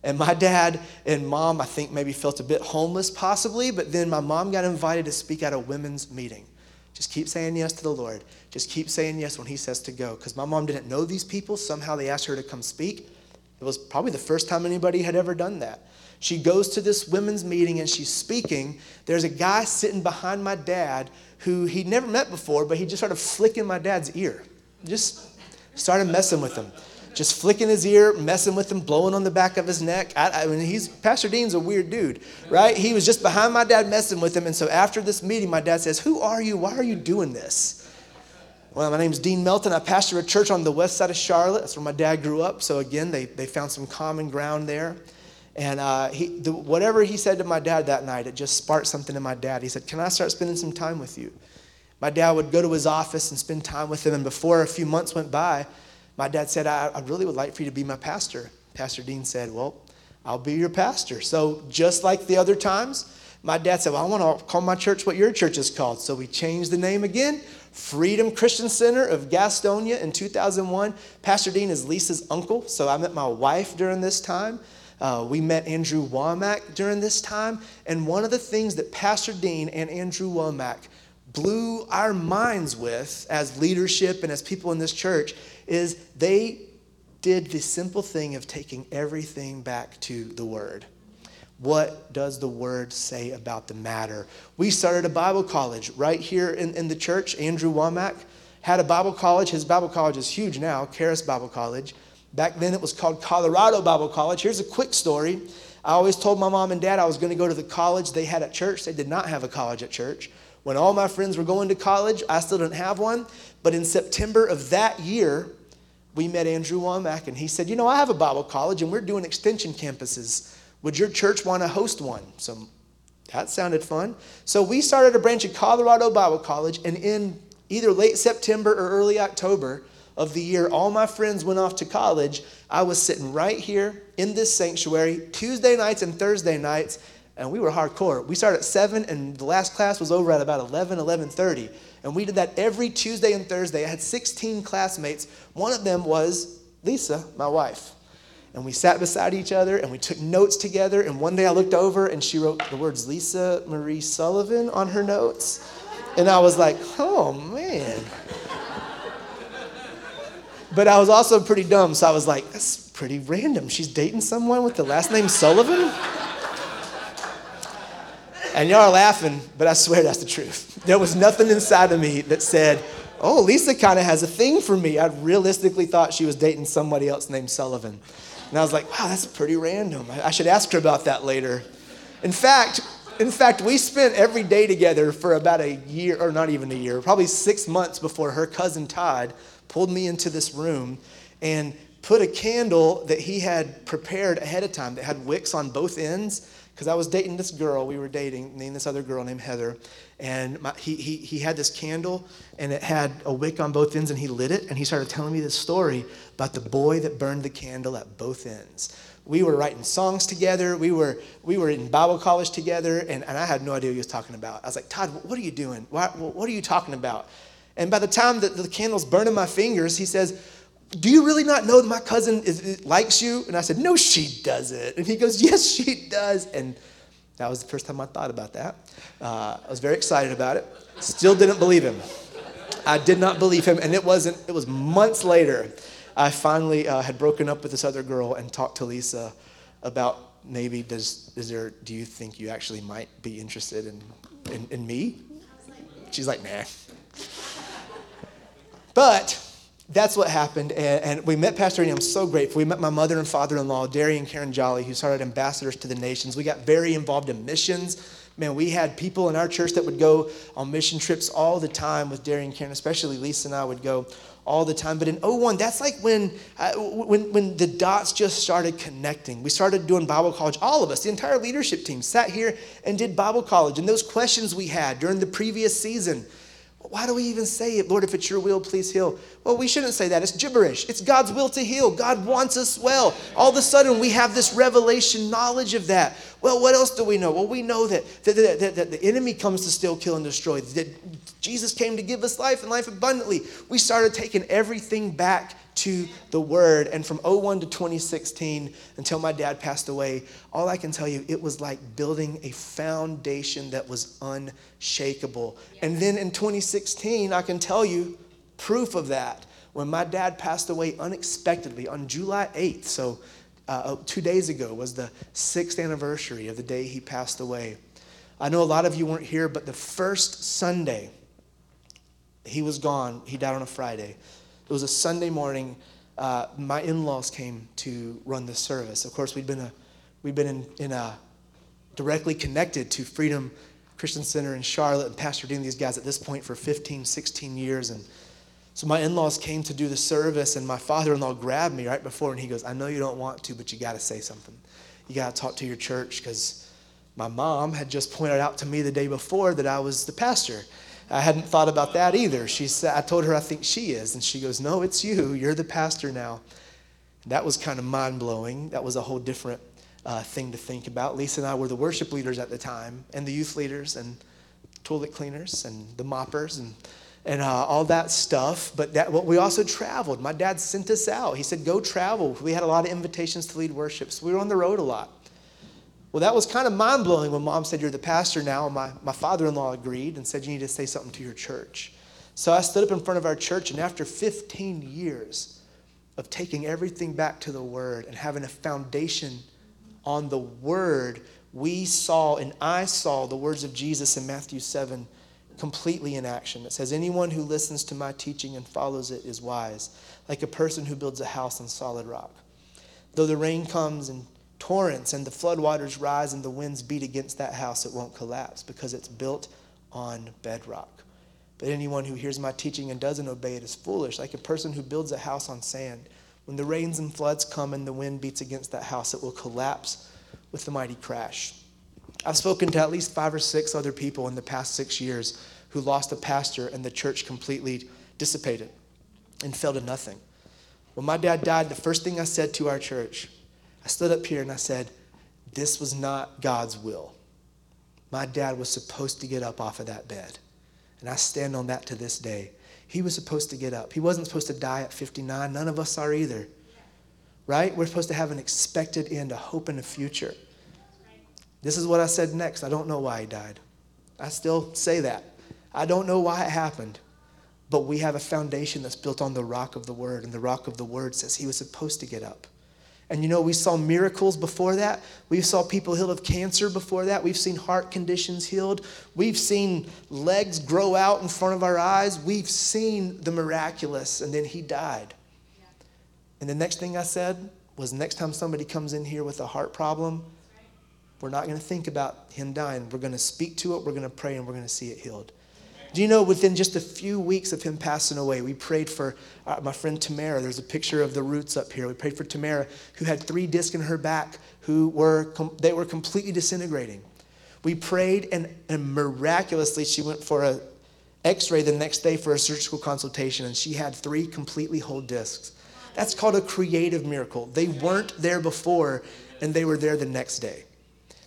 and my dad and mom, I think, maybe felt a bit homeless, possibly, but then my mom got invited to speak at a women's meeting. Just keep saying yes to the Lord. Just keep saying yes when He says to go. Because my mom didn't know these people. Somehow they asked her to come speak. It was probably the first time anybody had ever done that. She goes to this women's meeting and she's speaking. There's a guy sitting behind my dad who he'd never met before, but he just started flicking my dad's ear. Just started messing with him just flicking his ear, messing with him, blowing on the back of his neck. I, I, mean, he's Pastor Dean's a weird dude, right? He was just behind my dad messing with him. And so after this meeting, my dad says, Who are you? Why are you doing this? Well, my name's Dean Melton. I pastor a church on the west side of Charlotte. That's where my dad grew up. So again, they, they found some common ground there. And uh, he, the, whatever he said to my dad that night, it just sparked something in my dad. He said, Can I start spending some time with you? My dad would go to his office and spend time with him. And before a few months went by, my dad said, I, I really would like for you to be my pastor. Pastor Dean said, Well, I'll be your pastor. So, just like the other times, my dad said, Well, I want to call my church what your church is called. So, we changed the name again Freedom Christian Center of Gastonia in 2001. Pastor Dean is Lisa's uncle. So, I met my wife during this time. Uh, we met Andrew Wommack during this time. And one of the things that Pastor Dean and Andrew Wommack blew our minds with as leadership and as people in this church is they did the simple thing of taking everything back to the Word. What does the Word say about the matter? We started a Bible college right here in, in the church. Andrew Wommack had a Bible college. His Bible college is huge now, Charis Bible College. Back then it was called Colorado Bible College. Here's a quick story. I always told my mom and dad I was going to go to the college they had at church. They did not have a college at church. When all my friends were going to college, I still didn't have one. But in September of that year, we met Andrew Wommack, and he said, You know, I have a Bible college, and we're doing extension campuses. Would your church want to host one? So that sounded fun. So we started a branch of Colorado Bible College, and in either late September or early October of the year, all my friends went off to college. I was sitting right here in this sanctuary Tuesday nights and Thursday nights, and we were hardcore. We started at 7, and the last class was over at about 11, 11.30. And we did that every Tuesday and Thursday. I had 16 classmates. One of them was Lisa, my wife. And we sat beside each other and we took notes together. And one day I looked over and she wrote the words Lisa Marie Sullivan on her notes. And I was like, oh man. But I was also pretty dumb, so I was like, that's pretty random. She's dating someone with the last name Sullivan? And y'all are laughing, but I swear that's the truth. There was nothing inside of me that said, oh, Lisa kind of has a thing for me. I realistically thought she was dating somebody else named Sullivan. And I was like, wow, that's pretty random. I should ask her about that later. In fact, in fact, we spent every day together for about a year, or not even a year, probably six months before her cousin Todd pulled me into this room and put a candle that he had prepared ahead of time that had wicks on both ends because I was dating this girl. We were dating, named this other girl named Heather. And my, he, he, he had this candle, and it had a wick on both ends, and he lit it. And he started telling me this story about the boy that burned the candle at both ends. We were writing songs together. We were, we were in Bible college together, and, and I had no idea what he was talking about. I was like, Todd, what are you doing? Why, what are you talking about? And by the time that the candle's burning my fingers, he says, do you really not know that my cousin is, likes you? And I said, No, she doesn't. And he goes, Yes, she does. And that was the first time I thought about that. Uh, I was very excited about it. Still didn't believe him. I did not believe him. And it wasn't, it was months later. I finally uh, had broken up with this other girl and talked to Lisa about maybe does is there do you think you actually might be interested in in, in me? She's like, nah. But that's what happened. And, and, we met Pastor Ernie. I'm so grateful. We met my mother and father in law, Derry and Karen Jolly, who started Ambassadors to the Nations. We got very involved in missions. Man, we had people in our church that would go on mission trips all the time with Derry and Karen, especially Lisa and I would go all the time. But in 01, that's like when, uh, when, when the dots just started connecting. We started doing Bible college. All of us, the entire leadership team, sat here and did Bible college. And those questions we had during the previous season, why do we even say it? Lord, if it's your will, please heal. Well, we shouldn't say that. It's gibberish. It's God's will to heal. God wants us well. All of a sudden, we have this revelation knowledge of that. Well, what else do we know? Well, we know that, that, that, that, the enemy comes to steal, kill, and destroy. That Jesus came to give us life and life abundantly. We started taking everything back to the Word. And from 01 to 2016, until my dad passed away, all I can tell you, it was like building a foundation that was unshakable. And then in 2016, I can tell you proof of that. When my dad passed away unexpectedly on July 8th, so uh, oh, two days ago was the sixth anniversary of the day he passed away. I know a lot of you weren't here, but the first Sunday, he was gone. He died on a Friday. It was a Sunday morning. Uh, my in-laws came to run the service. Of course, we'd been a, we'd been in, in a, directly connected to Freedom Christian Center in Charlotte and Pastor Dean, these guys at this point for 15, 16 years. And so my in-laws came to do the service, and my father-in-law grabbed me right before, and he goes, "I know you don't want to, but you got to say something. You got to talk to your church because." My mom had just pointed out to me the day before that I was the pastor. I hadn't thought about that either. She said, I told her I think she is. And she goes, No, it's you. You're the pastor now. That was kind of mind blowing. That was a whole different uh, thing to think about. Lisa and I were the worship leaders at the time, and the youth leaders, and toilet cleaners, and the moppers, and and uh, all that stuff. But that, well, we also traveled. My dad sent us out. He said, "Go travel." We had a lot of invitations to lead worship, so we were on the road a lot. Well, that was kind of mind blowing when mom said, You're the pastor now. And my, my father in law agreed and said, You need to say something to your church. So I stood up in front of our church, and after 15 years of taking everything back to the Word and having a foundation on the Word, we saw and I saw the words of Jesus in Matthew 7 completely in action. It says, Anyone who listens to my teaching and follows it is wise, like a person who builds a house on solid rock. Though the rain comes and torrents and the floodwaters rise and the winds beat against that house, it won't collapse because it's built on bedrock. But anyone who hears my teaching and doesn't obey it is foolish, like a person who builds a house on sand. When the rains and floods come and the wind beats against that house, it will collapse with the mighty crash. I've spoken to at least five or six other people in the past six years who lost a pastor and the church completely dissipated and fell to nothing. When my dad died, the first thing I said to our church I stood up here and I said, This was not God's will. My dad was supposed to get up off of that bed. And I stand on that to this day. He was supposed to get up. He wasn't supposed to die at 59. None of us are either. Right? We're supposed to have an expected end, a hope and a future. This is what I said next. I don't know why he died. I still say that. I don't know why it happened. But we have a foundation that's built on the rock of the word, and the rock of the word says he was supposed to get up. And you know, we saw miracles before that. We saw people healed of cancer before that. We've seen heart conditions healed. We've seen legs grow out in front of our eyes. We've seen the miraculous. And then he died. And the next thing I said was next time somebody comes in here with a heart problem, we're not going to think about him dying. We're going to speak to it, we're going to pray, and we're going to see it healed. Do you know within just a few weeks of him passing away, we prayed for uh, my friend Tamara. There's a picture of the roots up here. We prayed for Tamara, who had three discs in her back, who were com- they were completely disintegrating. We prayed, and, and miraculously, she went for a X-ray the next day for a surgical consultation, and she had three completely whole discs. That's called a creative miracle. They weren't there before, and they were there the next day.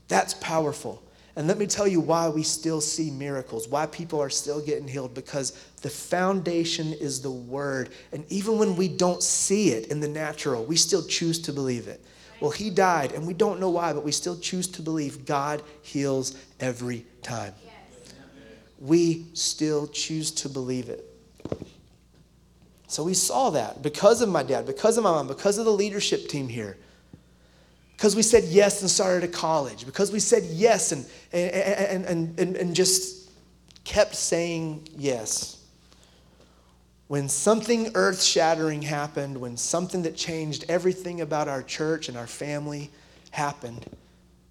That's powerful. And let me tell you why we still see miracles, why people are still getting healed, because the foundation is the word. And even when we don't see it in the natural, we still choose to believe it. Well, he died, and we don't know why, but we still choose to believe God heals every time. We still choose to believe it. So we saw that because of my dad, because of my mom, because of the leadership team here. Because we said yes and started a college. Because we said yes and, and, and, and, and just kept saying yes. When something earth shattering happened, when something that changed everything about our church and our family happened,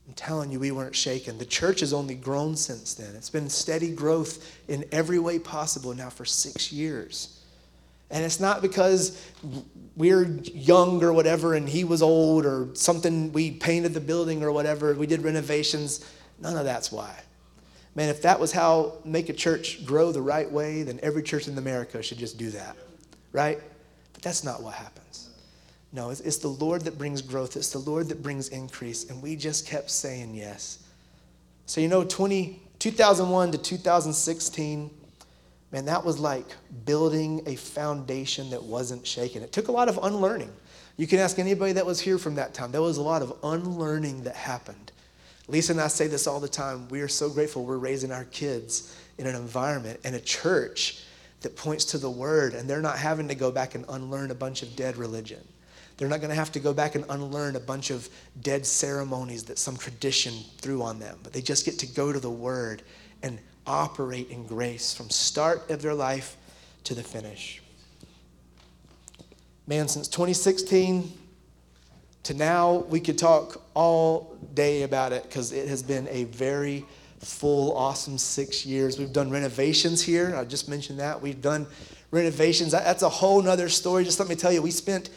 I'm telling you, we weren't shaken. The church has only grown since then. It's been steady growth in every way possible now for six years. And it's not because we're young or whatever and he was old or something, we painted the building or whatever, we did renovations. None of that's why. Man, if that was how make a church grow the right way, then every church in America should just do that, right? But that's not what happens. No, it's, it's the Lord that brings growth, it's the Lord that brings increase, and we just kept saying yes. So, you know, 20, 2001 to 2016, man, that was like building a foundation that wasn't shaken. It took a lot of unlearning. You can ask anybody that was here from that time. There was a lot of unlearning that happened. Lisa and I say this all the time. We are so grateful we're raising our kids in an environment and a church that points to the word, and they're not having to go back and unlearn a bunch of dead religion. They're not going to have to go back and unlearn a bunch of dead ceremonies that some tradition threw on them, but they just get to go to the word and operate in grace from start of their life to the finish. Man, since 2016 to now, we could talk all day about it because it has been a very full, awesome six years. We've done renovations here. I just mentioned that. We've done renovations. That's a whole nother story. Just let me tell you, we spent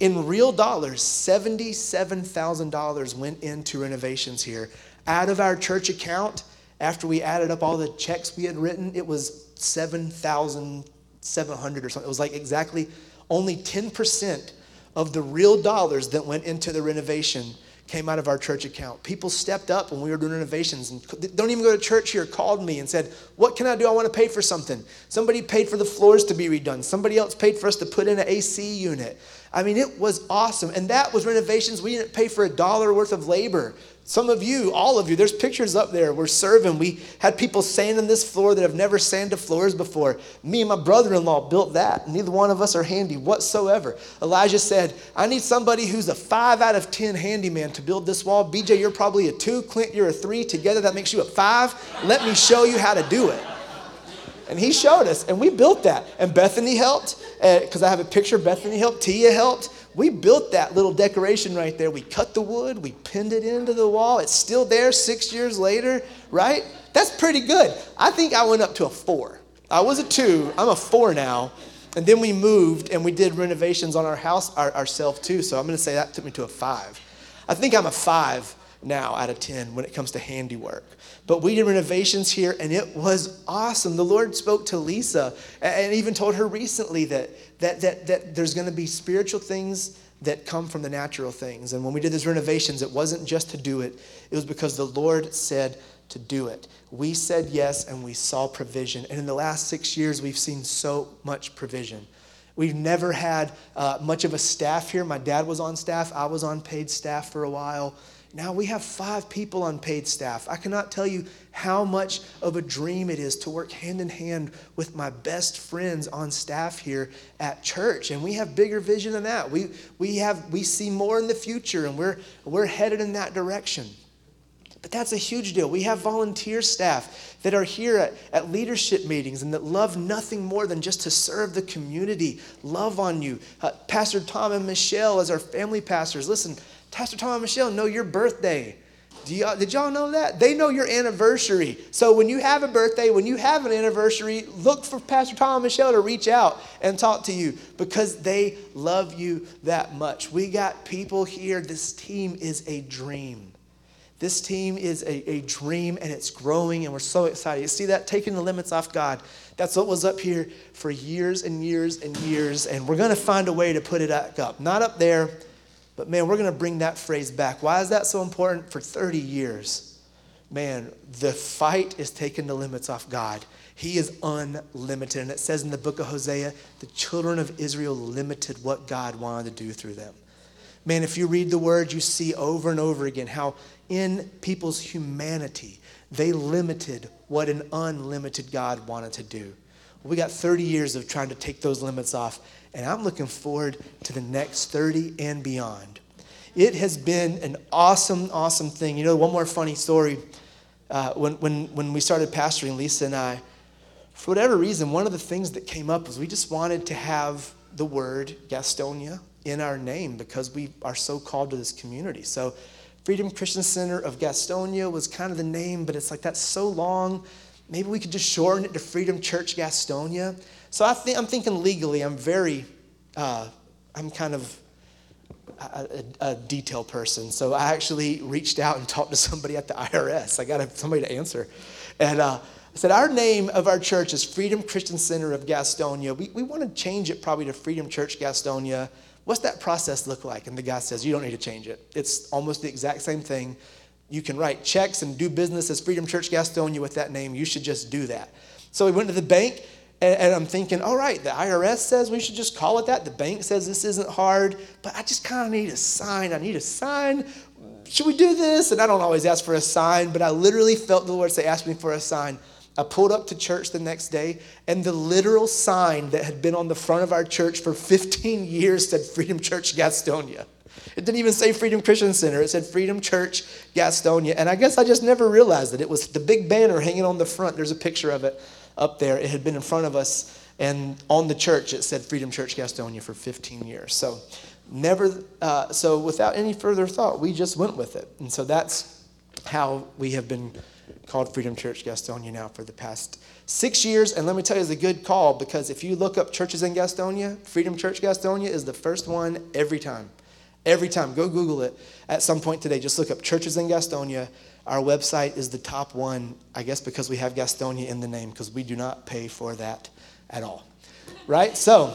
in real dollars, $77,000 went into renovations here. Out of our church account, after we added up all the checks we had written, it was 7,700 or something. It was like exactly only 10% of the real dollars that went into the renovation came out of our church account. People stepped up when we were doing renovations and don't even go to church here, called me and said, What can I do? I want to pay for something. Somebody paid for the floors to be redone. Somebody else paid for us to put in an AC unit. I mean, it was awesome. And that was renovations. We didn't pay for a dollar worth of labor. Some of you, all of you, there's pictures up there. We're serving. We had people sanding this floor that have never sanded floors before. Me and my brother in law built that. Neither one of us are handy whatsoever. Elijah said, I need somebody who's a five out of 10 handyman to build this wall. BJ, you're probably a two. Clint, you're a three. Together, that makes you a five. Let me show you how to do it. And he showed us, and we built that. And Bethany helped, because uh, I have a picture. Bethany helped, Tia helped. We built that little decoration right there. We cut the wood, we pinned it into the wall. It's still there six years later, right? That's pretty good. I think I went up to a four. I was a two, I'm a four now. And then we moved and we did renovations on our house our, ourselves too. So I'm going to say that took me to a five. I think I'm a five now out of 10 when it comes to handiwork. But we did renovations here and it was awesome. The Lord spoke to Lisa and even told her recently that, that, that, that there's going to be spiritual things that come from the natural things. And when we did these renovations, it wasn't just to do it, it was because the Lord said to do it. We said yes and we saw provision. And in the last six years, we've seen so much provision. We've never had uh, much of a staff here. My dad was on staff, I was on paid staff for a while. Now we have five people on paid staff. I cannot tell you how much of a dream it is to work hand in hand with my best friends on staff here at church. And we have bigger vision than that. We, we, have, we see more in the future, and we're, we're headed in that direction. But that's a huge deal. We have volunteer staff that are here at, at leadership meetings and that love nothing more than just to serve the community, love on you. Uh, Pastor Tom and Michelle, as our family pastors, listen, Pastor Tom and Michelle know your birthday. Y'all, did y'all know that? They know your anniversary. So when you have a birthday, when you have an anniversary, look for Pastor Tom and Michelle to reach out and talk to you because they love you that much. We got people here. This team is a dream. This team is a, a dream and it's growing and we're so excited. You see that? Taking the limits off God. That's what was up here for years and years and years. And we're going to find a way to put it back up. Not up there but man, we're going to bring that phrase back. Why is that so important? For 30 years. man, the fight is taking the limits off God. He is unlimited. And it says in the book of Hosea, the children of Israel limited what God wanted to do through them. Man, if you read the word, you see over and over again how in people's humanity, they limited what an unlimited God wanted to do. We got 30 years of trying to take those limits off, and I'm looking forward to the next 30 and beyond. It has been an awesome, awesome thing. You know, one more funny story. Uh, when, when, when we started pastoring, Lisa and I, for whatever reason, one of the things that came up was we just wanted to have the word Gastonia in our name because we are so called to this community. So, Freedom Christian Center of Gastonia was kind of the name, but it's like that's so long. Maybe we could just shorten it to Freedom Church Gastonia. So I think I'm thinking legally. I'm very, uh, I'm kind of a, a, a, detail person. So I actually reached out and talked to somebody at the IRS. I got somebody to answer, and uh, I said our name of our church is Freedom Christian Center of Gastonia. We we want to change it probably to Freedom Church Gastonia What's that process look like? And the guy says, You don't need to change it. It's almost the exact same thing. You can write checks and do business as Freedom Church Gastonia with that name. You should just do that. So we went to the bank, and, and I'm thinking, All right, the IRS says we should just call it that. The bank says this isn't hard, but I just kind of need a sign. I need a sign. Should we do this? And I don't always ask for a sign, but I literally felt the Lord say, Ask me for a sign. I pulled up to church the next day, and the literal sign that had been on the front of our church for 15 years said Freedom Church Gastonia. It didn't even say Freedom Christian Center, it said Freedom Church Gastonia. And I guess I just never realized it. It was the big banner hanging on the front. There's a picture of it up there. It had been in front of us, and on the church it said Freedom Church Gastonia for 15 years. So, never, uh, so without any further thought, we just went with it. And so that's how we have been called Freedom Church Gastonia now for the past six years. And let me tell you, it's a good call because if you look up churches in Gastonia, Freedom Church Gastonia is the first one every time. Every time. Go Google it at some point today. Just look up churches in Gastonia. Our website is the top one, I guess, because we have Gastonia in the name, because we do not pay for that at all. Right? So,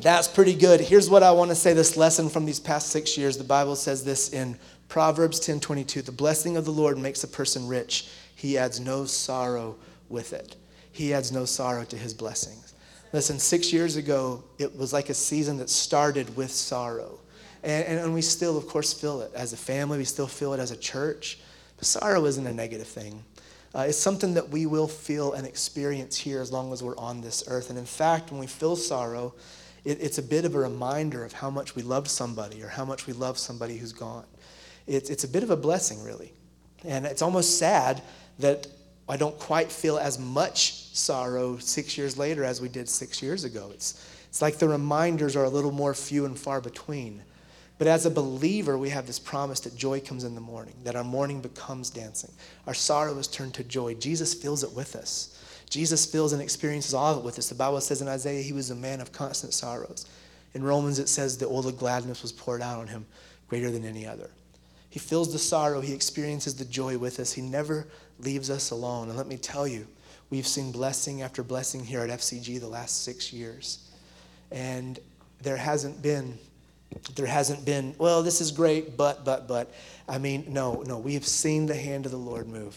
that's pretty good. Here's what I want to say this lesson from these past six years. The Bible says this in Proverbs 10:22. The blessing of the Lord makes a person rich he adds no sorrow with it. He adds no sorrow to his blessings. Listen, six years ago, it was like a season that started with sorrow. And, and, we still, of course, feel it. As a family, we still feel it as a church. But sorrow isn't a negative thing. Uh, it's something that we will feel and experience here as long as we're on this earth. And in fact, when we feel sorrow, it, it's a bit of a reminder of how much we loved somebody or how much we love somebody who's gone. It's, it's a bit of a blessing, really. And it's almost sad that I don't quite feel as much sorrow six years later as we did six years ago. It's, it's like the reminders are a little more few and far between. But as a believer, we have this promise that joy comes in the morning, that our mourning becomes dancing. Our sorrow is turned to joy. Jesus fills it with us. Jesus fills and experiences all of it with us. The Bible says in Isaiah, he was a man of constant sorrows. In Romans, it says the oil of gladness was poured out on him greater than any other. He fills the sorrow, he experiences the joy with us. He never leaves us alone. And let me tell you, we've seen blessing after blessing here at FCG the last six years. And there hasn't been, there hasn't been, well, this is great, but, but, but. I mean, no, no, we have seen the hand of the Lord move.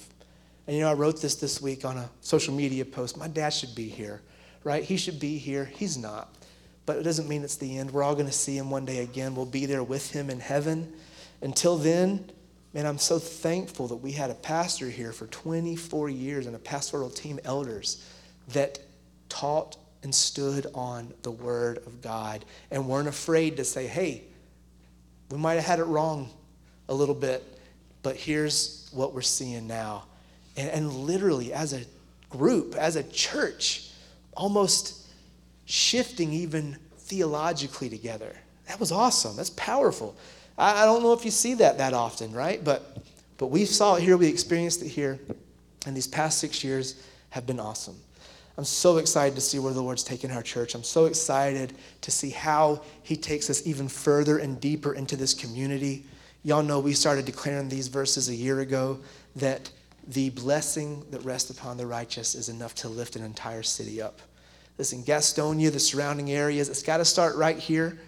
And you know, I wrote this this week on a social media post. My dad should be here, right? He should be here. He's not. But it doesn't mean it's the end. We're all going to see him one day again. We'll be there with him in heaven. Until then, Man, I'm so thankful that we had a pastor here for 24 years and a pastoral team, elders, that taught and stood on the Word of God and weren't afraid to say, hey, we might have had it wrong a little bit, but here's what we're seeing now. And, and literally, as a group, as a church, almost shifting even theologically together. That was awesome. That's powerful. I, I don't know if you see that that often, right? But, but we saw it here, we experienced it here, and these past six years have been awesome. I'm so excited to see where the Lord's taking our church. I'm so excited to see how He takes us even further and deeper into this community. Y'all know we started declaring these verses a year ago that the blessing that rests upon the righteous is enough to lift an entire city up. Listen, Gastonia, the surrounding areas, it's got to start right here.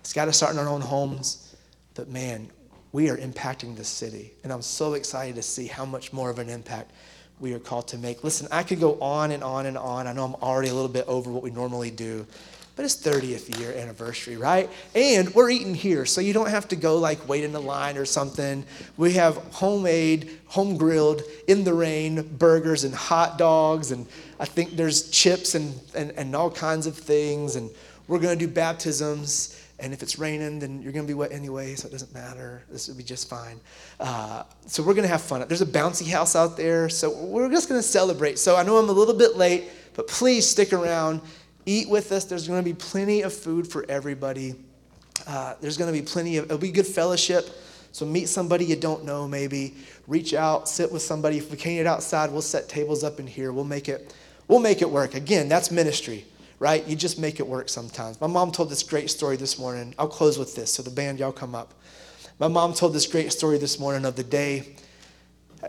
It's got to start in our own homes. But man, we are impacting the city. And I'm so excited to see how much more of an impact we are called to make. Listen, I could go on and on and on. I know I'm already a little bit over what we normally do, but it's 30th year anniversary, right? And we're eating here, so you don't have to go like wait in a line or something. We have homemade, home grilled, in the rain burgers and hot dogs, and I think there's chips and, and, and all kinds of things. And we're to do baptisms. And if it's raining, then you're going to be wet anyway, so it doesn't matter. This will be just fine. Uh, so we're going to have fun. There's a bouncy house out there, so we're just going to celebrate. So I know I'm a little bit late, but please stick around. Eat with us. There's going to be plenty of food for everybody. Uh, there's going to be plenty of, it'll be good fellowship. So meet somebody you don't know, maybe. Reach out, sit with somebody. If we can't get outside, we'll set tables up in here. We'll make it, we'll make it work. Again, that's ministry right? You just make it work sometimes. My mom told this great story this morning. I'll close with this. So the band, y'all come up. My mom told this great story this morning of the day.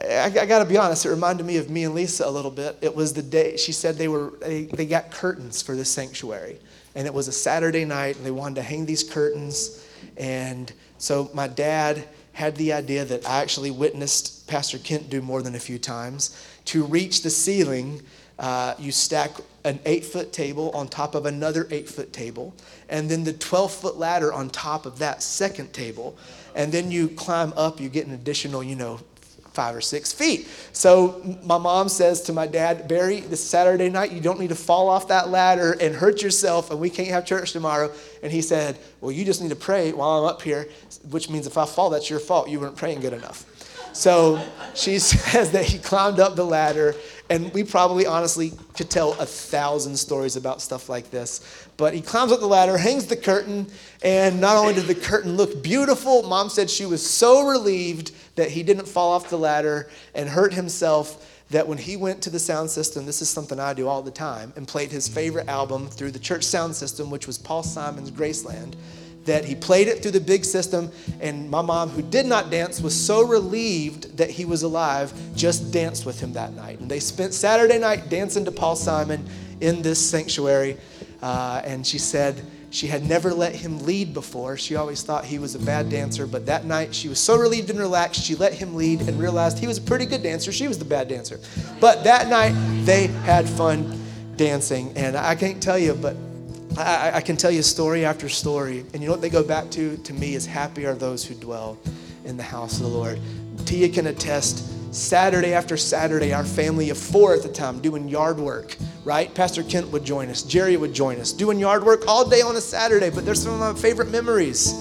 I, I got to be honest, it reminded me of me and Lisa a little bit. It was the day she said they were they, they got curtains for this sanctuary, and it was a Saturday night, and they wanted to hang these curtains, and so my dad had the idea that I actually witnessed Pastor Kent do more than a few times to reach the ceiling uh, you stack an eight foot table on top of another eight foot table, and then the 12 foot ladder on top of that second table. And then you climb up, you get an additional, you know, five or six feet. So my mom says to my dad, Barry, this Saturday night, you don't need to fall off that ladder and hurt yourself, and we can't have church tomorrow. And he said, Well, you just need to pray while I'm up here, which means if I fall, that's your fault. You weren't praying good enough. So she says that he climbed up the ladder and we probably honestly could tell a thousand stories about stuff like this. But he climbs up the ladder, hangs the curtain, and not only did the curtain look beautiful, mom said she was so relieved that he didn't fall off the ladder and hurt himself that when he went to the sound system, this is something I do all the time, and played his favorite album through the church sound system, which was Paul Simon's Graceland that he played it through the big system, and my mom, who did not dance, was so relieved that he was alive, just danced with him that night. And they spent Saturday night dancing to Paul Simon in this sanctuary. Uh, and she said she had never let him lead before. She always thought he was a bad dancer, but that night she was so relieved and relaxed, she let him lead and realized he was a pretty good dancer. She was the bad dancer. But that night they had fun dancing. And I can't tell you, but I, I, can tell you story after story. And you know what they go back to? To me, is happy are those who dwell in the house of the Lord. Tia can attest. Saturday after Saturday, our family of four at the time doing yard work, right? Pastor Kent would join us, Jerry would join us, doing yard work all day on a Saturday. But there's some of my favorite memories.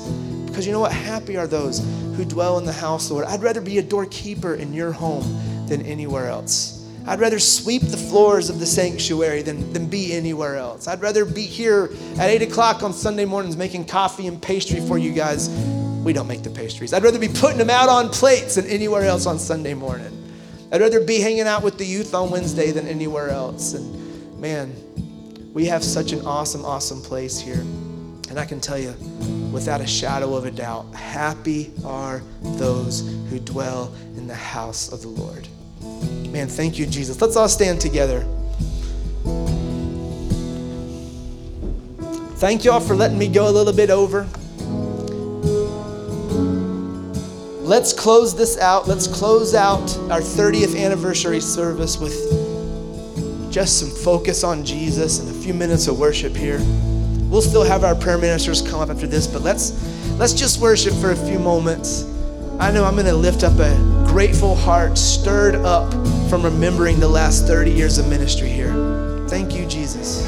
Because you know what? Happy are those who dwell in the house, Lord. I'd rather be a doorkeeper in your home than anywhere else. I'd rather sweep the floors of the sanctuary than, than be anywhere else. I'd rather be here at 8 o'clock on Sunday mornings making coffee and pastry for you guys. We don't make the pastries. I'd rather be putting them out on plates than anywhere else on Sunday morning. I'd rather be hanging out with the youth on Wednesday than anywhere else. And man, we have such an awesome, awesome place here. And I can tell you, without a shadow of a doubt, happy are those who dwell in the house of the Lord. Man, thank you, Jesus. Let's all stand together. Thank y'all for letting me go a little bit over. Let's close this out. Let's close out our 30th anniversary service with just some focus on Jesus and a few minutes of worship here. We'll still have our prayer ministers come up after this, but let's let's just worship for a few moments. I know I'm going to lift up a grateful heart stirred up from remembering the last 30 years of ministry here. Thank you, Jesus.